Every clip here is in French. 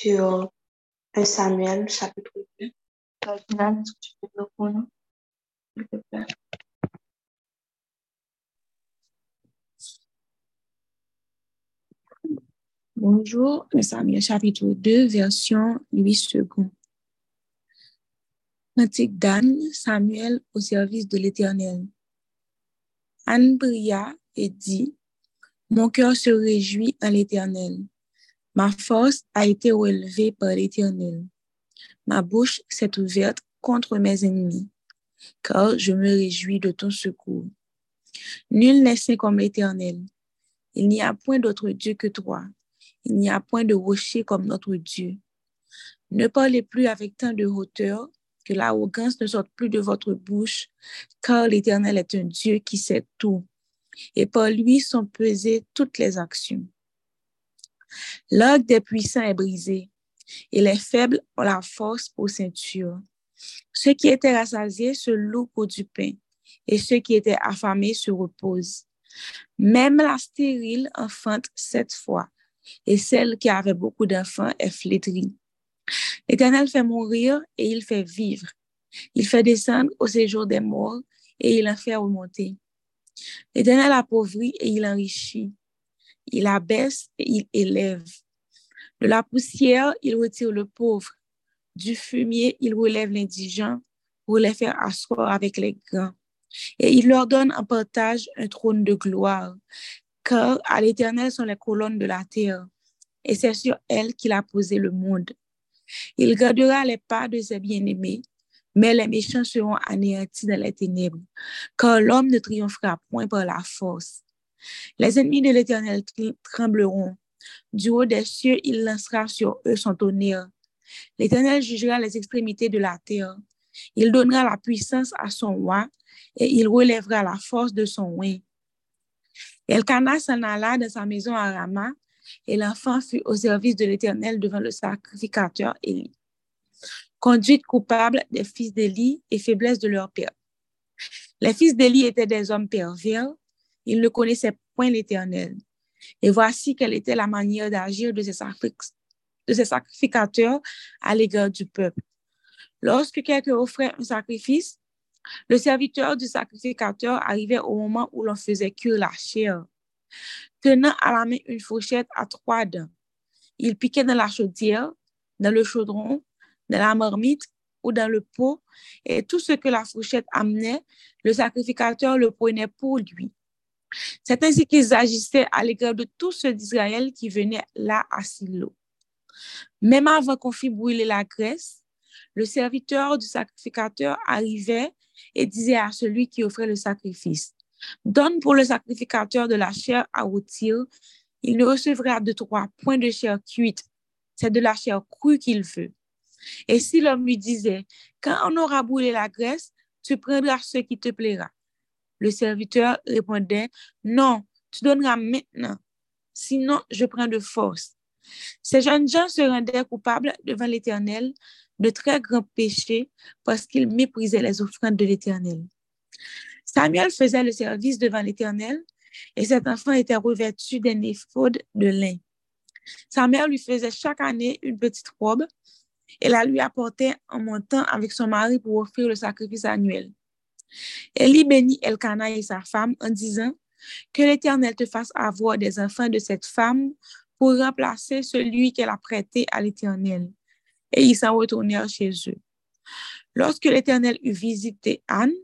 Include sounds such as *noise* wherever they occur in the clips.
sur 1 Samuel chapitre 2. Ferdinand, est-ce que tu peux le pour nous, s'il te plaît? Bonjour, 1 Samuel chapitre 2, version 8 secondes. Cantique d'Anne, Samuel au service de l'Éternel. Anne pria et dit, Mon cœur se réjouit en l'Éternel. Ma force a été relevée par l'Éternel. Ma bouche s'est ouverte contre mes ennemis, car je me réjouis de ton secours. Nul n'est saint comme l'Éternel. Il n'y a point d'autre Dieu que toi. Il n'y a point de rocher comme notre Dieu. Ne parlez plus avec tant de hauteur, que l'arrogance ne sorte plus de votre bouche, car l'Éternel est un Dieu qui sait tout, et par lui sont pesées toutes les actions. L'arc des puissants est brisé, et les faibles ont la force pour ceinture. Ceux qui étaient rassasiés se louent pour du pain, et ceux qui étaient affamés se reposent. Même la stérile enfante sept fois, et celle qui avait beaucoup d'enfants est flétrie. L'Éternel fait mourir et il fait vivre. Il fait descendre au séjour des morts et il en fait remonter. L'Éternel appauvrit et il enrichit. Il abaisse et il élève. De la poussière, il retire le pauvre. Du fumier, il relève l'indigent pour les faire asseoir avec les grands. Et il leur donne en partage un trône de gloire, car à l'Éternel sont les colonnes de la terre, et c'est sur elles qu'il a posé le monde. Il gardera les pas de ses bien-aimés, mais les méchants seront anéantis dans les ténèbres, car l'homme ne triomphera point par la force. Les ennemis de l'Éternel trembleront. Du haut des cieux, il lancera sur eux son tonnerre. L'Éternel jugera les extrémités de la terre. Il donnera la puissance à son roi et il relèvera la force de son oin. Elkanah s'en alla dans sa maison à Rama et l'enfant fut au service de l'Éternel devant le sacrificateur Élie. Conduite coupable des fils d'Élie et faiblesse de leur père. Les fils d'Élie étaient des hommes pervers, ils ne connaissaient point l'Éternel. Et voici quelle était la manière d'agir de, de ces sacrificateurs à l'égard du peuple. Lorsque quelqu'un offrait un sacrifice, le serviteur du sacrificateur arrivait au moment où l'on faisait cuire la chair tenant à la main une fourchette à trois dents. Il piquait dans la chaudière, dans le chaudron, dans la marmite ou dans le pot, et tout ce que la fourchette amenait, le sacrificateur le prenait pour lui. C'est ainsi qu'ils agissaient à l'égard de tous ceux d'Israël qui venaient là à Silo. Même avant qu'on fît brûler la graisse, le serviteur du sacrificateur arrivait et disait à celui qui offrait le sacrifice, Donne pour le sacrificateur de la chair à rôtir. Il ne recevra de trois points de chair cuite. C'est de la chair crue qu'il veut. Et si l'homme lui disait, quand on aura brûlé la graisse, tu prendras ce qui te plaira. Le serviteur répondait, non, tu donneras maintenant. Sinon, je prends de force. Ces jeunes gens se rendaient coupables devant l'Éternel de très grands péchés parce qu'ils méprisaient les offrandes de l'Éternel. Samuel faisait le service devant l'Éternel et cet enfant était revêtu d'un éphode de lin. Sa mère lui faisait chaque année une petite robe et la lui apportait en montant avec son mari pour offrir le sacrifice annuel. Élie bénit Elkanah et sa femme en disant que l'Éternel te fasse avoir des enfants de cette femme pour remplacer celui qu'elle a prêté à l'Éternel. Et ils s'en retournèrent chez eux. Lorsque l'Éternel eut visité Anne,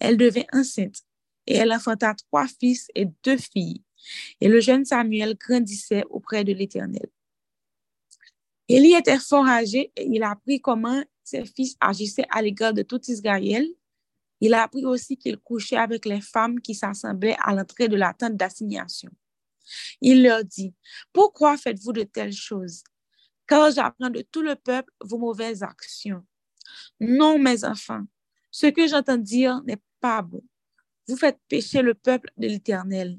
elle devint enceinte et elle enfanta trois fils et deux filles. Et le jeune Samuel grandissait auprès de l'Éternel. Élie était fort âgé et il apprit comment ses fils agissaient à l'égard de tout Israël. Il a appris aussi qu'il couchait avec les femmes qui s'assemblaient à l'entrée de la tente d'assignation. Il leur dit, Pourquoi faites-vous de telles choses? Car j'apprends de tout le peuple vos mauvaises actions. Non, mes enfants, ce que j'entends dire n'est pas bon. Vous faites pécher le peuple de l'Éternel.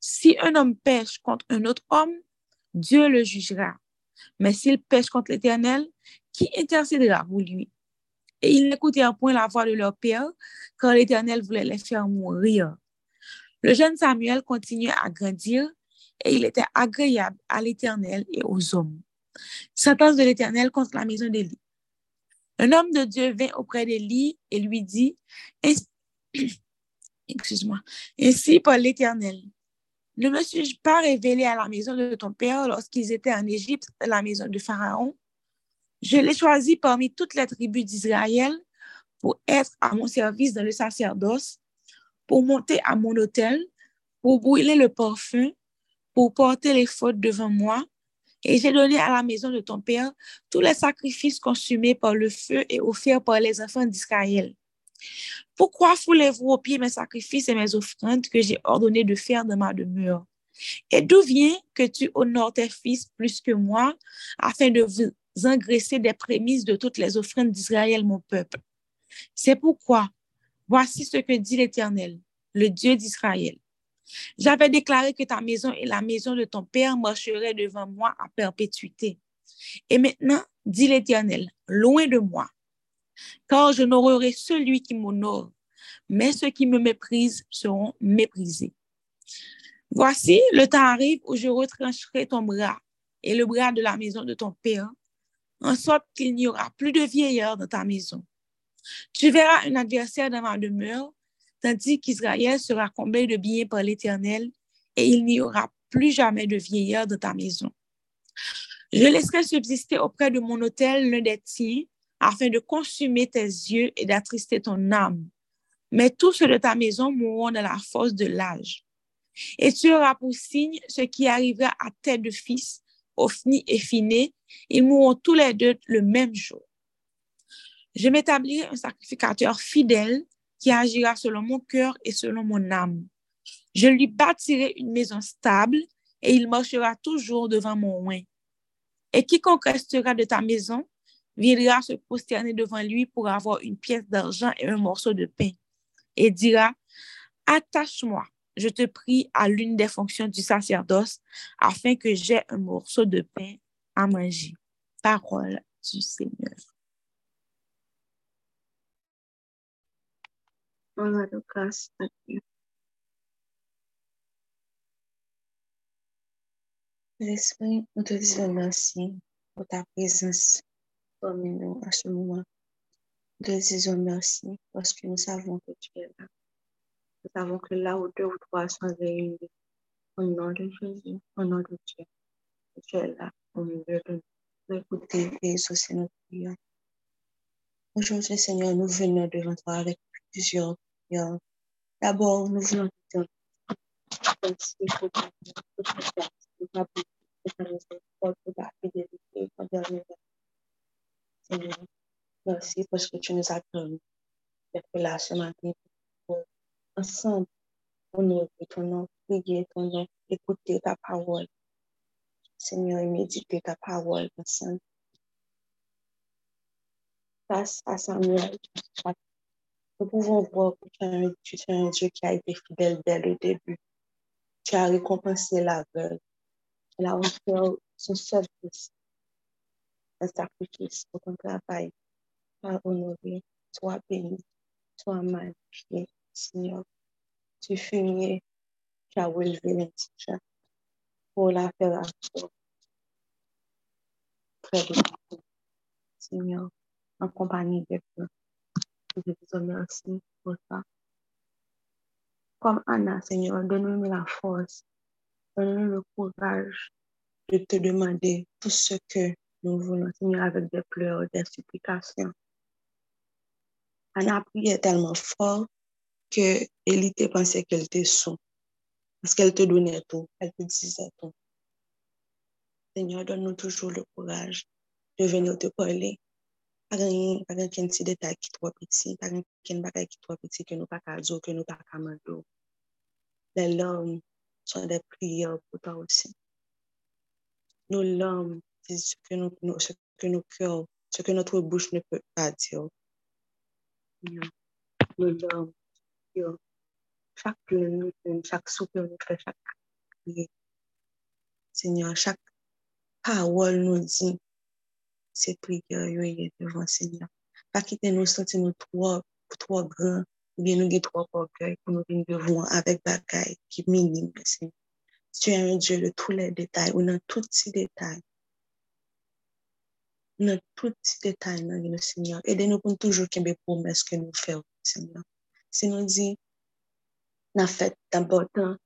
Si un homme pêche contre un autre homme, Dieu le jugera. Mais s'il pêche contre l'Éternel, qui intercédera pour lui? Et ils n'écoutèrent point la voix de leur père, car l'Éternel voulait les faire mourir. Le jeune Samuel continuait à grandir et il était agréable à l'Éternel et aux hommes. Sentence de l'Éternel contre la maison d'Élie. Un homme de Dieu vint auprès d'Élie et lui dit, *clears throat* excuse-moi, ainsi par l'Éternel, ne me suis-je pas révélé à la maison de ton père lorsqu'ils étaient en Égypte, la maison de Pharaon? Je l'ai choisi parmi toutes les tribus d'Israël pour être à mon service dans le sacerdoce, pour monter à mon autel, pour brûler le parfum, pour porter les fautes devant moi. Et j'ai donné à la maison de ton père tous les sacrifices consumés par le feu et offerts par les enfants d'Israël. Pourquoi foulez-vous aux pieds mes sacrifices et mes offrandes que j'ai ordonné de faire dans ma demeure? Et d'où vient que tu honores tes fils plus que moi afin de engraisser des prémices de toutes les offrandes d'Israël, mon peuple? C'est pourquoi, voici ce que dit l'Éternel, le Dieu d'Israël. J'avais déclaré que ta maison et la maison de ton père marcheraient devant moi à perpétuité. Et maintenant, dit l'Éternel, loin de moi, car je n'honorerai celui qui m'honore, mais ceux qui me méprisent seront méprisés. Voici, le temps arrive où je retrancherai ton bras et le bras de la maison de ton père, en sorte qu'il n'y aura plus de vieillard dans ta maison. Tu verras un adversaire dans ma demeure, tandis qu'Israël sera comblé de biens par l'Éternel, et il n'y aura plus jamais de vieillard dans ta maison. Je laisserai subsister auprès de mon autel l'un des tiens, afin de consumer tes yeux et d'attrister ton âme. Mais tous ceux de ta maison mourront dans la force de l'âge. Et tu auras pour signe ce qui arrivera à tes deux fils, Et Phiné. Ils mourront tous les deux le même jour. Je m'établirai un sacrificateur fidèle qui agira selon mon cœur et selon mon âme. Je lui bâtirai une maison stable et il marchera toujours devant mon oin. Et quiconque restera de ta maison viendra se prosterner devant lui pour avoir une pièce d'argent et un morceau de pain et dira, attache-moi, je te prie, à l'une des fonctions du sacerdoce afin que j'aie un morceau de pain à manger. Parole du Seigneur. L'Esprit, nous te disons merci pour ta présence parmi nous à ce moment. Nous te disons merci parce que nous savons que tu es là. Nous savons que là où deux ou trois sont réunis, au nom de Jésus, au nom de Dieu, tu es là au milieu de nous, et exaucer notre prière. Aujourd'hui, Seigneur, nous venons devant toi avec plusieurs prières. D'abord, nous voulons te dire merci pour ta grâce, pour ta beauté, pour ta pour ta fidélité, pour ta Seigneur, merci parce que tu nous as permis d'être là ce matin ensemble honorer ton nom, prier ton nom, écouter ta parole. Seigneur, et méditer ta parole ensemble. Face à Samuel, nous pouvons voir que tu es, un, Dieu qui a été fidèle dès le début. Tu as récompensé l'aveugle. Tu as offert son seul fils sacrifice pour ton travail. Sois honoré, sois béni, sois magnifié, Seigneur. Tu fumier, tu as relevé l'indigent pour la faire encore près de toi, Seigneur, en compagnie de toi. Je te remercie pour ça. Comme Anna, Seigneur, donne-nous la force, donne-nous le courage de te demander tout ce que nous voulons, Seigneur, avec des pleurs, des supplications. Anna priait tellement fort que Élie pensait qu'elle était sous. Parce qu'elle te donnait tout, elle te disait tout. Seigneur, donne-nous toujours le courage de venir te parler. Pas petit détail pas que pas que pas Les larmes sont des prières pour toi aussi. Nos larmes nous, ce que nos ce que notre bouche ne peut pas dire. Chaque pleine, chaque soupir nous fait, chaque. Seigneur, chaque parole nous dit, c'est prière, est devant Seigneur. Pas quitter nous sentir nous trop, trop grands, ou bien nous avons trop orgueil pour nous venir devant avec bagaille qui minime, Seigneur. Tu es un Dieu de tous les détails, ou dans tous ces détails ti detay nan yon, Seigneur. Ede nou pou nou toujou kembe promes ke nou fè, Seigneur. Se nou di, nan fèt d'important,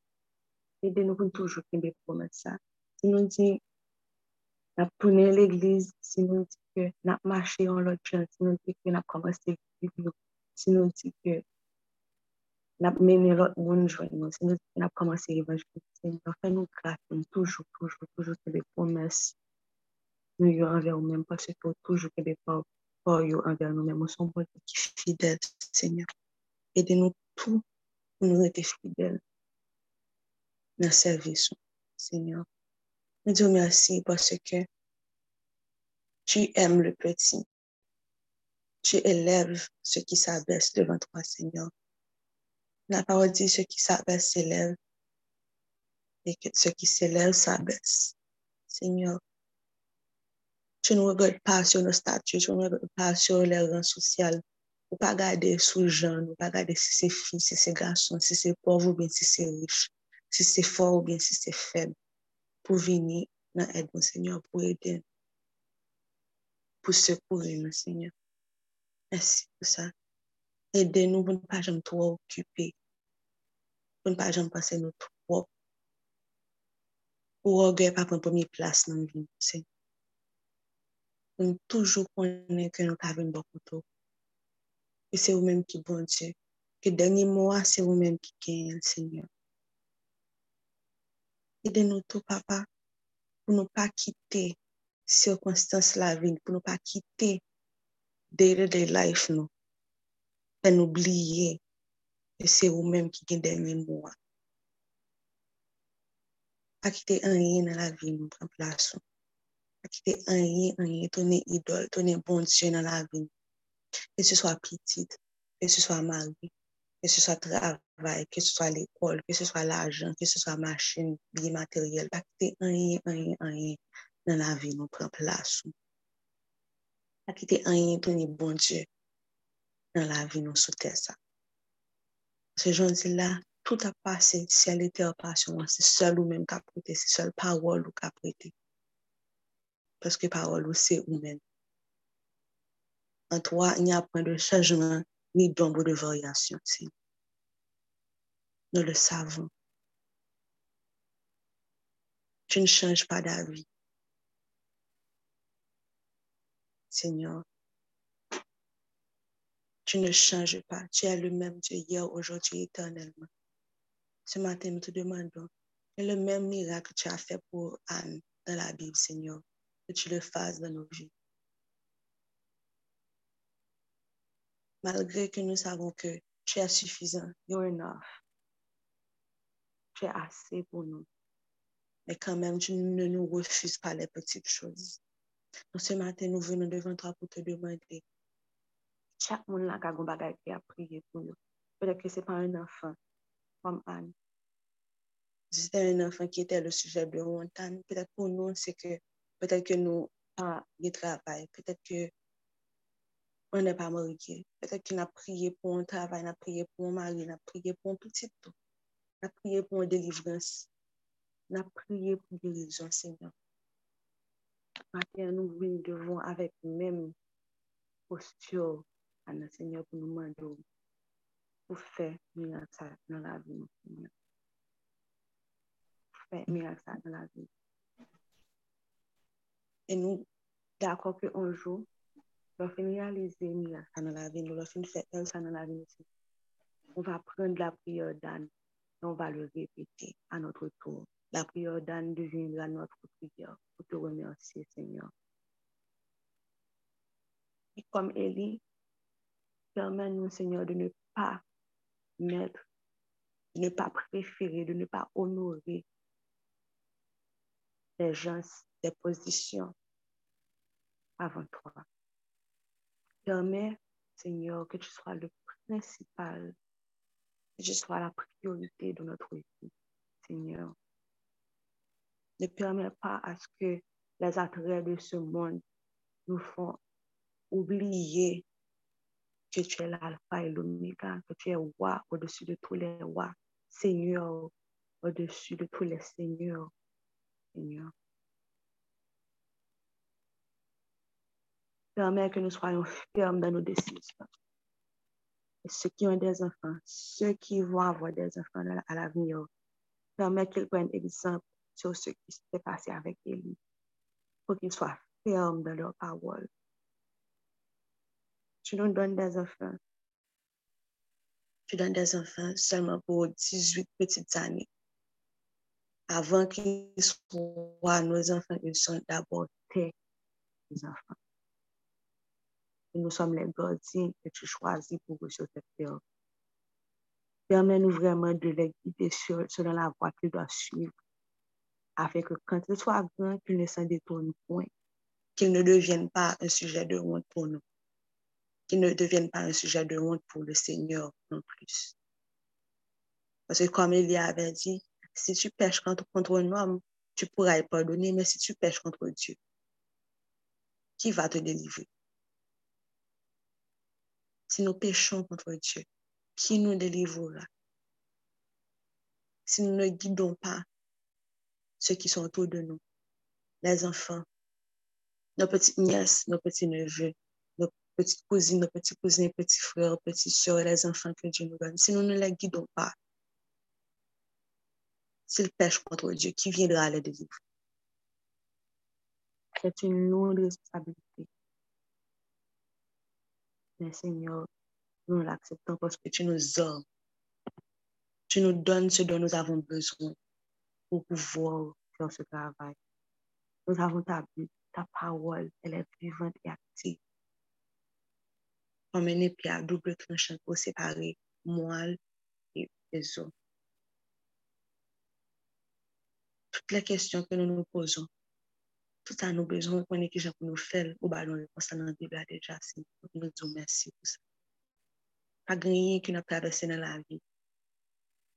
ede nou pou nou toujou kembe promes sa. Se nou di, nan pounen l'eglize, se nou di ke nan mache yon lot jan, se nou di ke nan komanse vivyo, se nou di ke nan mene lot moun jwen nou, se nou di evanjou, Seigneur. Fè nou graf, nou toujou, toujou, toujou kembe promes nou yo anver ou men, parce que toujou kebe pa nou Seigneur. Ede nou tou pou nou ete fidèl nan servis, Seigneur. Nou diyo mersi parce que tu aimes le petit. Tu élèves ceux qui s'abaissent devant toi, Seigneur. La parole dit ceux qui s'abaissent s'élèvent et que ceux qui s'élèvent s'abaissent. Seigneur, tu ne regardes pas sur nos statuts, tu ne regardes pas sur les rangs sociaux. Ou pa gade sou jan, ou pa gade si se fi, si se gason, si se pov ou bien si se rif, si se for ou bien si se feb. Pou vini nan ed monsenyor pou eden. Pou sekouri monsenyor. Mersi pou sa. Eden nou pou nou pa jan tou wakupi. Pou nou pa jan pase nou tou wak. Ou wak gwe pa pou nou pomi plas nan vini monsenyor. Nou toujou konen ke nou ka ven bakotou. E se ou menm ki bon Diyo. Ke denye mwa se ou menm ki genye l Senyor. Ede nou tou papa pou nou pa kite sirkonstans la vin. Pou nou pa kite dere de life non. nou. Pen oubliye e se ou menm ki genye denye mwa. Pa kite anye nan la vin nou pran plasou. Non. Pa kite anye, anye, tonen idol, tonen bon Diyo nan la vin nou. Que ce soit petite, que ce soit mari, que ce soit travail, que ce soit l'école, que ce soit l'argent, que ce soit machine, bien matériel. Pas quitter rien, rien, rien dans la vie, nous prend place. Pas quitter rien, tourner bon Dieu dans la vie, nous sous ça. Ce jour-là, tout a passé, ciel et terre passé, c'est seul ou même qu'a prêté, c'est seule parole ou qu'a prêté. Parce que parole ou c'est ou même. Toi, il n'y a point de changement ni d'ombre de variation. Nous le savons. Tu ne changes pas d'avis. Seigneur, tu ne changes pas. Tu es le même Dieu hier, aujourd'hui, éternellement. Ce matin, nous te demandons, le même miracle que tu as fait pour Anne dans la Bible, Seigneur, que tu le fasses dans nos vies? malgré que nous savons que tu es suffisant, you're enough. Tu es assez pour nous. Mais quand même, tu ne nous refuses pas les petites choses. Donc ce matin, nous venons devant toi pour te demander. Chaque monde là qui a prié pour nous. Peut-être que ce n'est pas un enfant comme Anne. C'était un enfant qui était le sujet de Montagne. Peut-être pour nous, c'est que peut-être que nous, pas ah, de travail. Peut-être que on n'est pas marié. Peut-être qu'il a prié pour un travail, a prié pour un mari, a prié pour un petit tout. a prié pour une délivrance. a prié pour guérison, Seigneur. Matin, nous venons devant avec même posture à notre Seigneur pour nous demander pour faire miracle dans la vie, Seigneur. Pour faire miracle dans la vie. Et nous, d'accord qu'un jour, va réaliser miracle dans la vie, nous ça. On va prendre la prière d'Anne et on va le répéter à notre tour. La prière d'Anne deviendra notre prière pour te remercier, Seigneur. Et comme Élie, permets-nous, Seigneur, de ne pas mettre, de ne pas préférer, de ne pas honorer les gens, des positions avant toi. Permets, Seigneur, que tu sois le principal, que tu sois la priorité de notre vie, Seigneur. Ne permets pas à ce que les attraits de ce monde nous font oublier que tu es l'alpha et l'oméga, que tu es roi au-dessus de tous les rois, Seigneur au-dessus de tous les seigneurs, Seigneur. Permets que nous soyons fermes dans nos décisions. Et ceux qui ont des enfants, ceux qui vont avoir des enfants à l'avenir, permets qu'ils prennent exemple sur ce qui s'est passé avec Élie, pour qu'ils soient fermes dans leur parole. Tu nous donnes des enfants. Tu donnes des enfants seulement pour 18 petites années. Avant qu'ils soient nos enfants, ils sont d'abord tes enfants. Nous sommes les gardiens que tu choisis pour sur cette terre. Permets-nous vraiment de les guider sur, sur la voie qu'ils doivent suivre, afin que quand ils soient grands, qu'ils ne s'en détournent point, qu'ils ne deviennent pas un sujet de honte pour nous, qu'ils ne deviennent pas un sujet de honte pour le Seigneur non plus. Parce que comme il avait dit, si tu pêches contre, un homme, tu pourras y pardonner, mais si tu pêches contre Dieu, qui va te délivrer? Si nous péchons contre Dieu, qui nous délivrera? Si nous ne guidons pas ceux qui sont autour de nous, les enfants, nos petites nièces, nos petits neveux, nos petites cousines, nos petits cousins, petits frères, petits soeurs, les enfants que Dieu nous donne, si nous ne les guidons pas, s'ils pêchent contre Dieu, qui viendra les délivrer? C'est une lourde responsabilité. Mais Seigneur, nous l'acceptons parce que tu nous offres. Tu nous donnes ce dont nous avons besoin pour pouvoir faire ce travail. Nous avons ta, ta parole, elle est vivante et active. Comme une épée à double tranchant pour séparer moelle et les os. Toutes les questions que nous nous posons, tout sa nou bezon konen ki jan pou nou fel ou balon reponsan nan bibla deja si nou diyo mersi pou sa. Pa genyen ki nou travese nan la vi.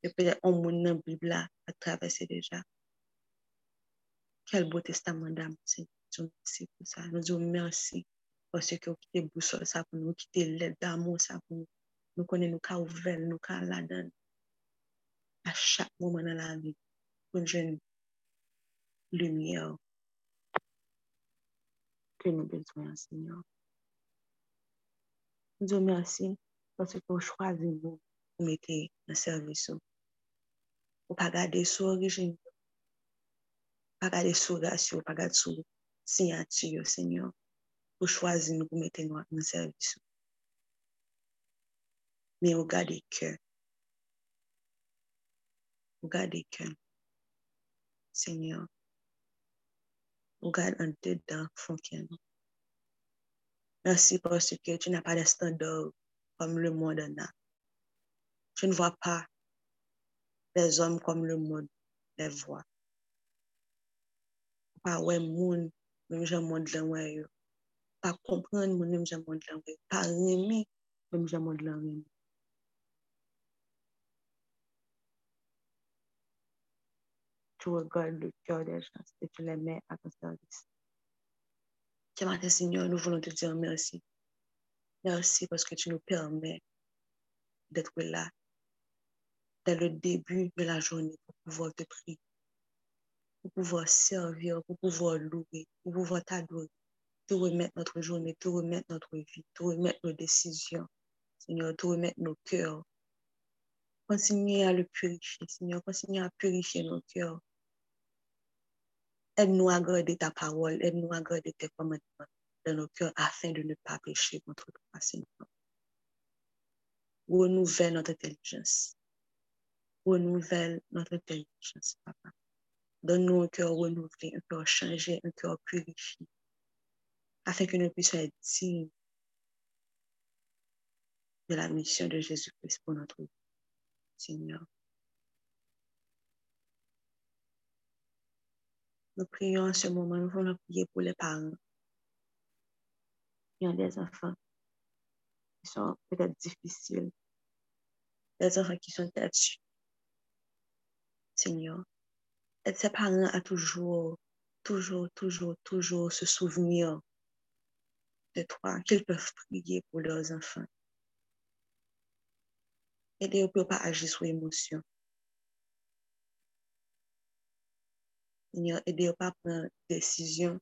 Yo pede on moun nan bibla a travese deja. Kel bo testaman dam se diyo mersi pou sa. Nou diyo mersi pou se ki ou kite bousol sa pou nou, kite led damou sa pou nou. Nou konen nou ka ouvel, nou ka ladan. A chak mouman nan la vi. Konjen lumiye ou. Que nous besoin, Seigneur. Nous disons merci parce que vous choisissez nous pour mettre dans service. Vous pas garder sur l'origine, pas garder sur ratio, pas garder sur signature, Seigneur. Vous choisissez nous pour mettre dans service. Mais vous gardez cœur. Vous gardez cœur. Seigneur. Vous gardez un dedans fonctionnement. Merci parce que tu n'as pas de standard comme le monde en a. Tu ne vois pas les hommes comme le monde les voit. Pas ouais monde, même j'ai monde ouais Pas comprendre même j'ai monde ouais Pas aimer, même j'ai monde là Tu regardes le cœur des gens et tu les mets à ton service. Ce matin, Seigneur, nous voulons te dire merci. Merci parce que tu nous permets d'être là dès le début de la journée pour pouvoir te prier, pour pouvoir servir, pour pouvoir louer, pour pouvoir t'adorer, te remettre notre journée, te remettre notre vie, te remettre nos décisions, Seigneur, te remettre nos cœurs. Continuez à le purifier, Seigneur, continuez à purifier nos cœurs. Aide-nous à garder ta parole, aide-nous à garder tes commandements dans nos cœurs afin de ne pas pécher contre toi, Seigneur. Renouvelle notre intelligence. Renouvelle notre intelligence, Papa. Donne-nous un cœur renouvelé, un cœur changé, un cœur purifié, afin que nous puissions être dignes de la mission de Jésus-Christ pour notre vie, Seigneur. Nous prions en ce moment, nous voulons prier pour les parents qui ont des enfants qui sont peut-être difficiles, des enfants qui sont têtus. Seigneur, aide ces parents à toujours, toujours, toujours, toujours se souvenir de toi, qu'ils peuvent prier pour leurs enfants. Aidez-eux pour ne pas agir sur émotion. Seigneur, aidez-eux pas prendre décision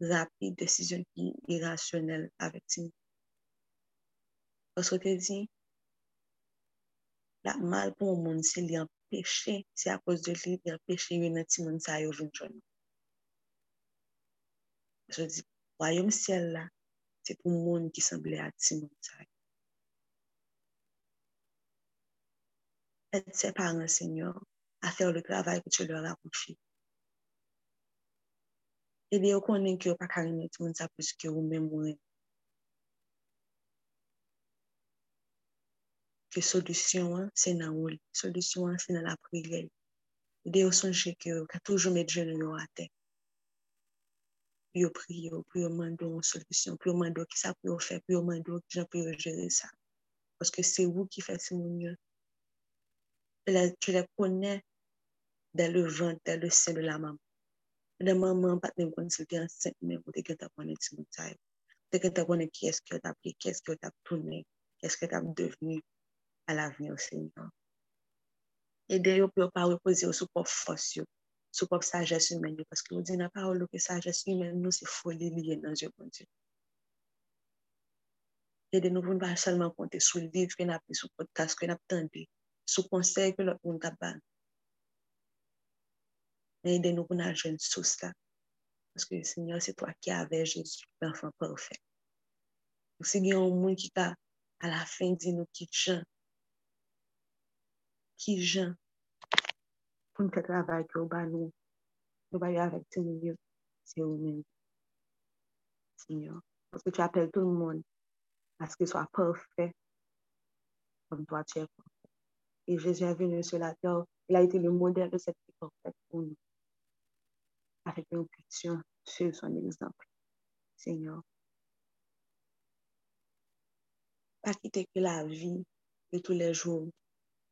rapide, décision est irrationnelle avec ti. Parce que te dit, la mal pour le monde, c'est c'est à cause de lui, il a péché, il a ti moun sa yo vin joun. Je dis, royaume ciel là, c'est pour le monde qui semblait à ti moun sa yo. Aide ses parents, Seigneur, à faire le travail que tu leur as confié. ebe yo konen ki yo pa kareme ti moun sa pwis ki yo mwen mwen. Ke solusyon an, se nan ou li. Solusyon an, se nan la priye. Ede yo sonje ki yo ka toujou met jen yo ate. Pi yo priye, pi yo mando an solusyon, pi mando ki sa pou fe, pi mando ki jan pou jere sa. Paske se wou ki fe se moun yo. Tu le konen dan le vant, dan le sen de la maman. E de maman patne m se an sent men pou gen tap konen ti moun e. tay. gen tap konen ki eske yo tap li, ki eske yo tap toune, ki eske yo tap deveni al aveni yo senyan. E de yo pou yo pa repoze yo sou pop fos yo. sou pop sajes yumen yo, paske yo di nan pa ou lo ke sajes yumen nou se foli liye nan je bon di. E de nou pou nou pa salman konte sou liv ke nap li, sou podcast ke nap tante, sou konsey ke lop moun taban, aidez-nous pour nous jeune sous ça. Parce que Seigneur, c'est toi qui avais Jésus, l'enfant parfait. Si il y a un monde qui t'a, à la fin, dit nous qui gens, qui gens, pour nous travail que nous, nous va avec tes milieux, c'est vous-même. Seigneur. Parce que tu appelles tout le monde à ce qu'il soit parfait comme toi tu es parfait. Et Jésus est venu sur la terre, il a été le modèle de cette vie parfaite pour nous avec intuition sur son exemple. Seigneur. Pas quitter que la vie de tous les jours,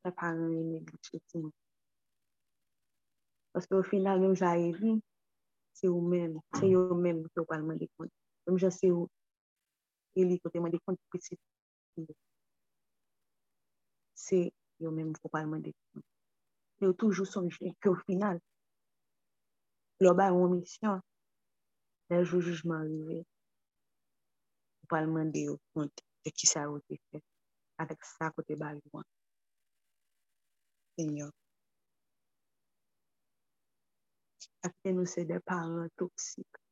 ta parent est négligé. Parce qu'au final, même j'arrive, c'est vous-même, c'est vous-même qui vous demander compte. Même je sais où il est, qui demander compte petit. C'est vous-même qui vous demander compte. Mais toujours songer qu'au final, lò ba yon misyon, lè jou jujman rive, ou palman de yo konti, de ki sa yo te fe, avèk sa kote ba yon. Senyor. Akte nou se de paran toksik.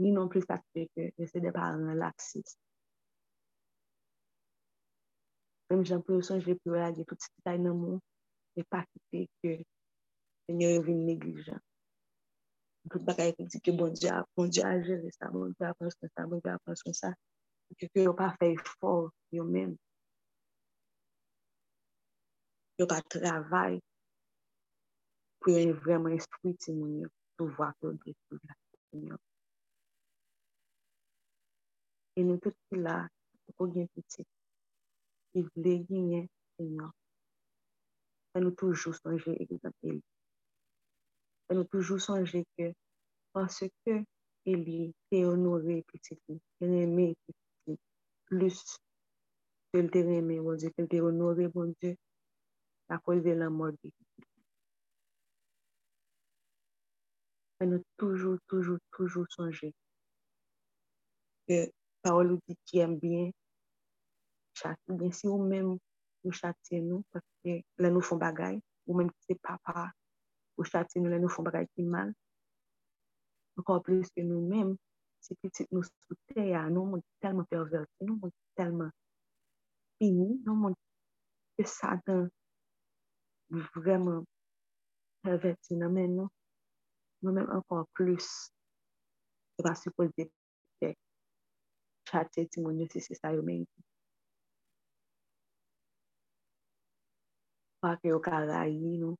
Ni non plus akte ke se de paran laksis. Mèm jan pou yo sonje pou yon lage tout si tay nan moun, e pa kite ke senyor yon vin neglijan. Tout bagay ki di ki bon di ap, bon di a jere sa, bon di ap pranson sa, bon di ap pranson sa. Ki ki yo pa fey for yo men. Yo pa travay pou yo vreman espri ti moun yo pou vwa ki yo desi la ti moun yo. E nou tout ki la, pou gen piti, ki vle genye ti moun yo. E nou toujou sonje egzapeli. nou toujou sonje ke panse ke Eli te onore piti li, te reme piti li, plus ke te reme, mon die, ke te onore, mon die, a kouz de la modi. An nou toujou, toujou, toujou sonje ke parol ou di ki am bien, chati, ben si ou men ou chati nou, la nou fon bagay, ou men ki se papa, pou chati nou lè nou fon bagay ki mal. Ankon plis ke nou mèm, se pitit nou soute ya, nou moun telman perverti, nou moun telman fini, nou moun te satan vreman perverti nan men nou. Nou mèm ankon plis se va supose pe chati ti moun yo si se sa yo men pa ke yo ka rayi nou,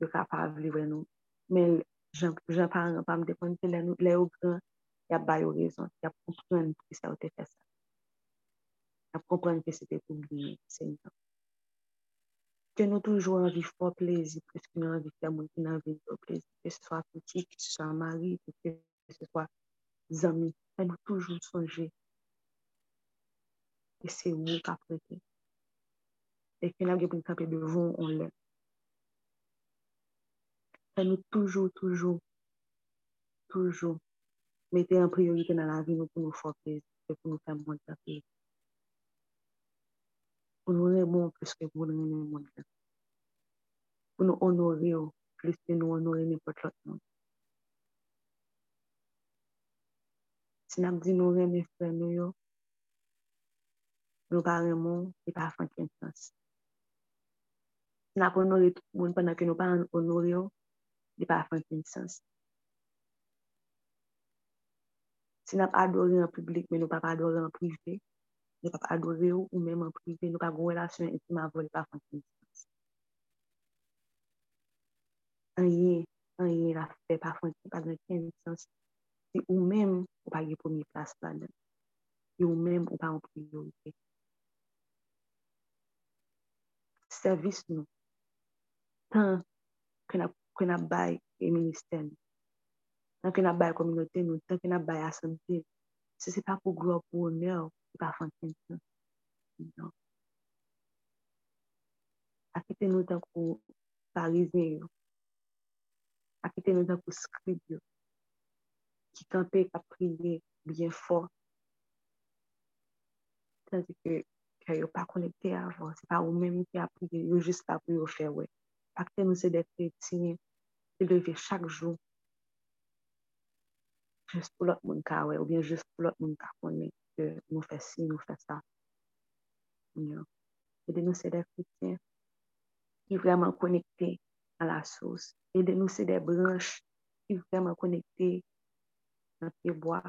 yo kapav liwe nou. Men, jen pa an, pa m depan ki lè nou, le yo gran, yap bayo rezon, ya kompren ki sa ou te fè sa. Ya kompren ki se te pou li, se yon. Ke nou toujou anvi fò plezi, preske nou anvi fè moun ki nan anvi fò plezi, ke se swa piti, ke se swa mari, ke se swa zami, fè nou toujou sonje. E se ou kaprete. E ke nan gen pou nou kape devon, on lè. fè nou toujou, toujou, toujou, mette an priorite nan la vi nou pou nou fokez, pou nou fè moun kapè. Pou nou remon plus ke pou nou remon moun kapè. Pou nou onore yo, plus ke nou onore nipot lot moun. Si nan di nou reme fè nou yo, nou pa remon, e pa fank yon sens. Si nan pou onore tout moun, panan ke nou pa onore yo, di pa fè kin sens. Si nap adore an publik men nou pa pa adore an privé, nou pa pa adore ou ou men an privé, nou pa gwo relasyon intim avon, di pa fè kin sens. An yè, an yè la fè pa fè kin sens. Si ou men ou pa gè pomi plas la den. Si ou men ou pa an privé. Servis nou. Tan, kwen ap kwen ap bay e minister nou. Tan kwen ap bay kominote nou, tan kwen ap bay asante. Se se pa pou gro pou oner, se pa fantin sa. Non. Akite nou tan pou parizen yo. Akite nou tan pou skrib yo. Ki kante ka priye bien fort. Tansi ke yo pa konekte avan, se pa ou menm ki apriye, yo jist pa pou yo fè wè. Akte nou se de kretinye, lever chaque jour, juste pour l'autre monde ou bien juste pour l'autre monde qui que nous faisons ci, nous faisons ça. Et de nous c'est des chrétiens qui vraiment connectés à la source. Et de nous c'est des branches qui vraiment connectés dans les bois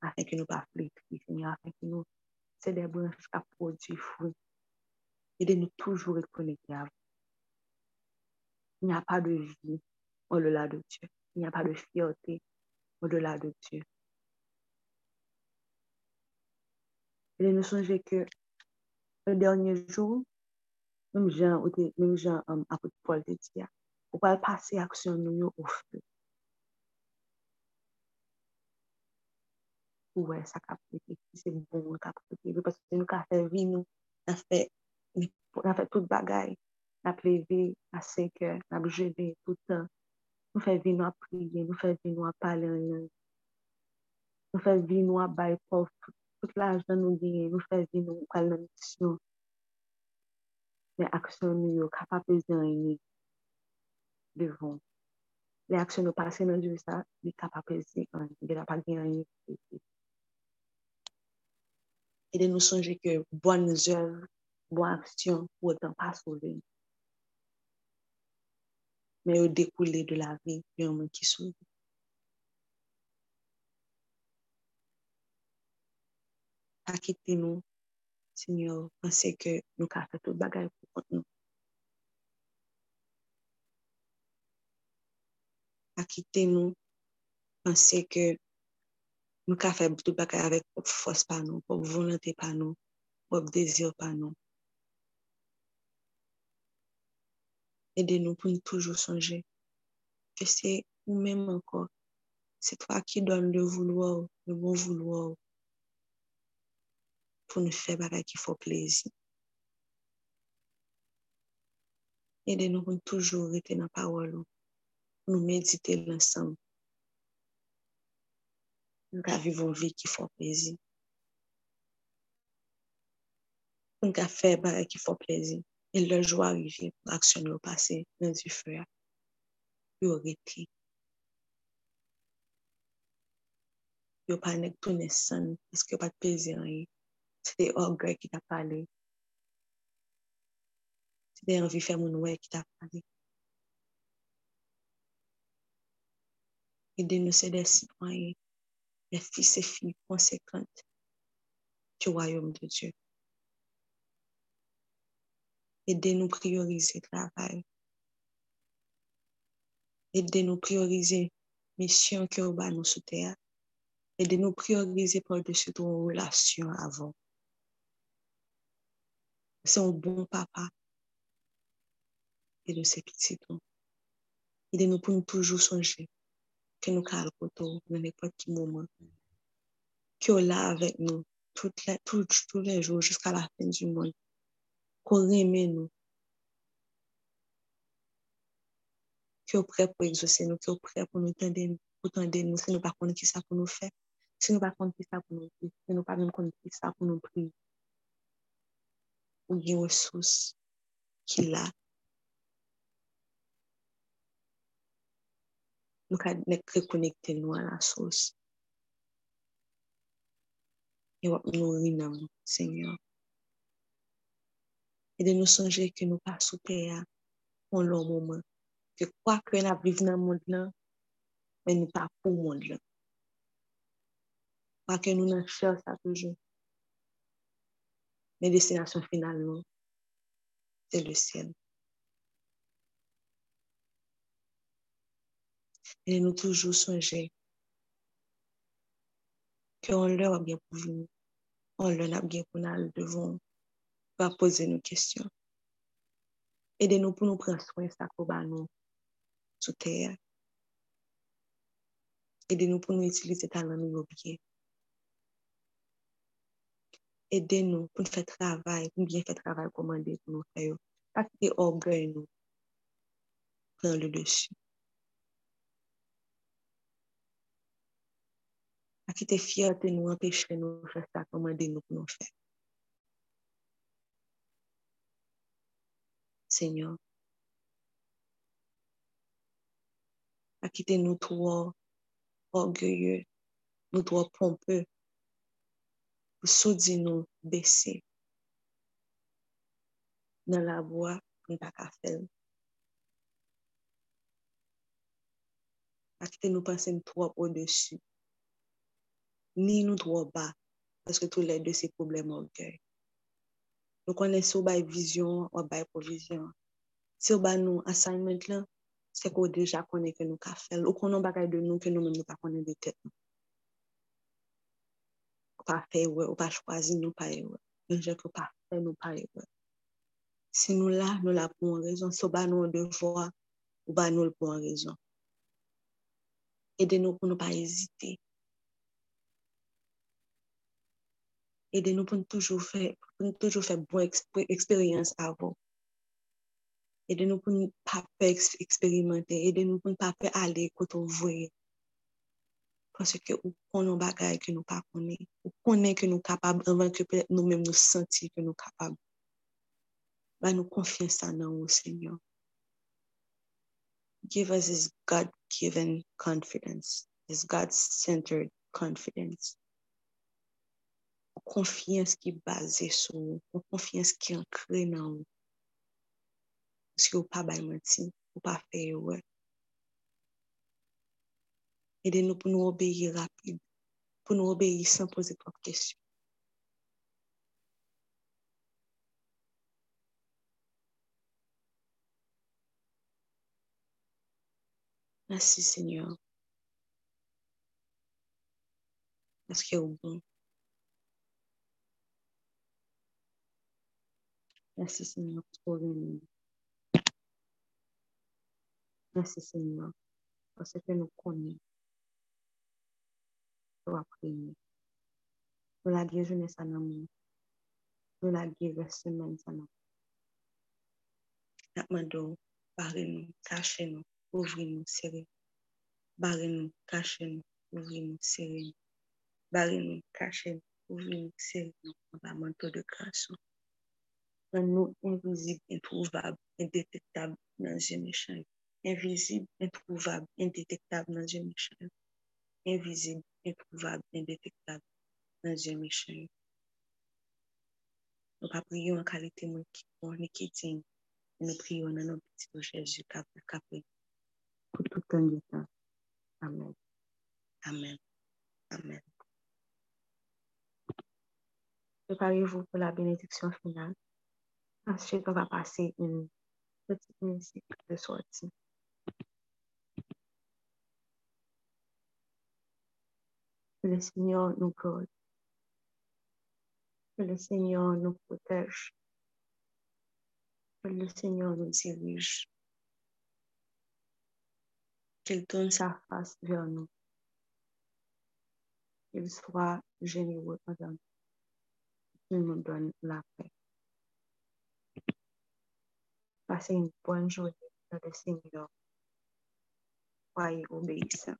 afin que nous ne pas Seigneur, afin que nous c'est des branches qui produisent fruits. Et de nous toujours être connectés à vous. Il n'y a pas de vie au-delà de Dieu. Il n'y a pas de fierté au-delà de Dieu. Et de nous songer que le dernier jour, même Jean, même Jean um, apôtre Paul te dit, on va passer action nous au feu. Ouais, ça capte, c'est bon, ka prete, parce que nous ka fait vie nous, na fait tout bagay, nap leve a 5 er, nap jeve toutan, nou fè vi nou ap priye, nou fè vi nou ap pale an lang, nou fè vi nou ap bay pof, tout la ajan nou genye, nou fè vi nou kal nan misyon, men aksyon nou yo kapapese an yon devon. Le aksyon nou pase nan diwe sa, li kapapese an, gen apagye an yon. E de nou sonje ke bon nou zèv, bon aksyon, pou otan pa souve yon. men yo dekoule de la vi yon moun ki sou. Akite nou, senyor, anse ke nou ka fè tout bagay pou kont nou. Akite nou, anse ke nou ka fè tout bagay avèk pou fòs pa nou, pou volante pa nou, pou dezir pa nou. Ede nou pou nou toujou sonje. Ke se ou menm anko. Se to a ki don le vouloua ou, le bon vouloua ou. Pou nou fe bagay ki fò plezi. Ede nou pou nou toujou rete nan parol ou. Nou medite lansam. Nou ka vivon vi ki fò plezi. Nou ka fe bagay ki fò plezi. E lè jwa rive, aksyon yo pase nan di fwe, yo repi. Yo pa nek tou nesan, eske yo pat pezi an yi. Se de orgre ki ta pale. Se de anvi fè moun wè ki ta pale. E de nou se de sitwanyen, de fis e fi konsekant ki wayom de Diyo. Ede nou priorize travay. Ede nou priorize misyon ki ou ba nou sou teya. Ede nou priorize pou de sou ton relasyon avon. Se ou bon papa. E de se piti ton. Ede nou pou nou toujou sonje. Ke nou kal koto nan epot ki mouman. Ki ou la avek nou. Tout, la, tout, tout le jou jusqu'a la fin du moun. kon remen nou. Ki yo pre pou exose nou, ki yo pre pou nou tende nou, pou tende nou, se nou pa kon ki sa pou nou fe, se nou pa kon ki sa pou nou fe, se nou pa kon ki sa pou nou pri. Ou gen resous ki la. Nou ka nek rekonekte nou an la sos. E wap nou rinam, semyon. e de nou sonje ke nou pa soupe ya pon lò mouman. Ke kwa kwen ap viv nan moun lan, men nou pa pou moun lan. Pa ke nou nan chèl sa toujou. Men destinasyon final nou, se le sien. E de nou toujou sonje ke on lè wap gen pou vini, on lè wap gen pou nan al devon, pas poser nos questions. Aidez-nous pour nous prendre soin de ça nous sous terre. Aidez-nous pour nous utiliser talent nous bien. Aidez-nous pour nous faire travail, pour bien faire travail commandé pour nous faire. Pas que orgueil nous prend le dessus. Pas que fierté nous empêche nous faire ça commandé nous pour nous faire. Seigneur. À quitter nous trop orgueilleux, nous trop pompeux, pour soudir nous baisser dans la voie n'a pas faire. À quitter nous penser trop au-dessus, ni nous trop bas, parce que tous les deux, c'est problème orgueil. Nou konen se ou bay vizyon, ou bay provizyon. Se ou bay nou assignment lan, se ko deja konen ke nou ka fel. Ou konon bagay de nou ke nou men nou pa konen de tet nou. Ou pa fe we, ou pa chwazi nou pa e we. Nou jek ou pa fe nou pa e we. Se nou la, nou la pou an rezon. Se ou bay nou an devwa, ou bay nou l pou an rezon. Ede nou pou nou pa ezite. Ede nou pou nou toujou fè, pou nou toujou fè bon eksperyans avon. Ede nou pou nou pa pe eksperimente, ede nou pou nou pa pe ale koto vwe. Pwase ke ou konon bagay ke nou pa konen, ou konen ke nou kapab, anvan ke nou menm nou senti ke nou kapab. Ba nou konfyen sa nan ou, Senyor. Give us this God-given confidence, this God-centered confidence. konfians ki baze sou, ou konfians ki ankre nan ou. Pwese ou pa bay menti, ou pa fey wè. Ede nou pou nou obeyi rapide, pou nou obeyi san pose pop kesyon. Merci Seigneur. Parce que au bon. Merci Seigneur pour venir. Merci Seigneur parce que nous connaissons. Nous prier. Nous la guérissons à nous. Nous la guérissons à nous. Nous nous, cachez-nous, ouvrez-nous, serrez. Barrez-nous, cachez-nous, ouvrez-nous, serrez. Barrez-nous, cachez-nous, ouvrez-nous, serrez. Nous, on va manteau de grâce. Un nous invisible, introuvable, indétectable dans un méchant. Invisible, introuvable, indétectable dans un méchant. Invisible, introuvable, indétectable dans un méchant. Nous pas prions en qualité de qui ni qui digne. Nous prions dans notre petit Jésus capé pour tout temps de temps. Amen. Amen. Amen. Préparez-vous pour la bénédiction finale. Ensuite, on va passer une petite musique de sortie. Que le Seigneur nous garde. Que le Seigneur nous protège. Que le Seigneur nous dirige. Qu'il tourne sa face vers nous. Qu'il soit généreux envers. Qu'il nous donne la paix. 把心里 en puensos de 撒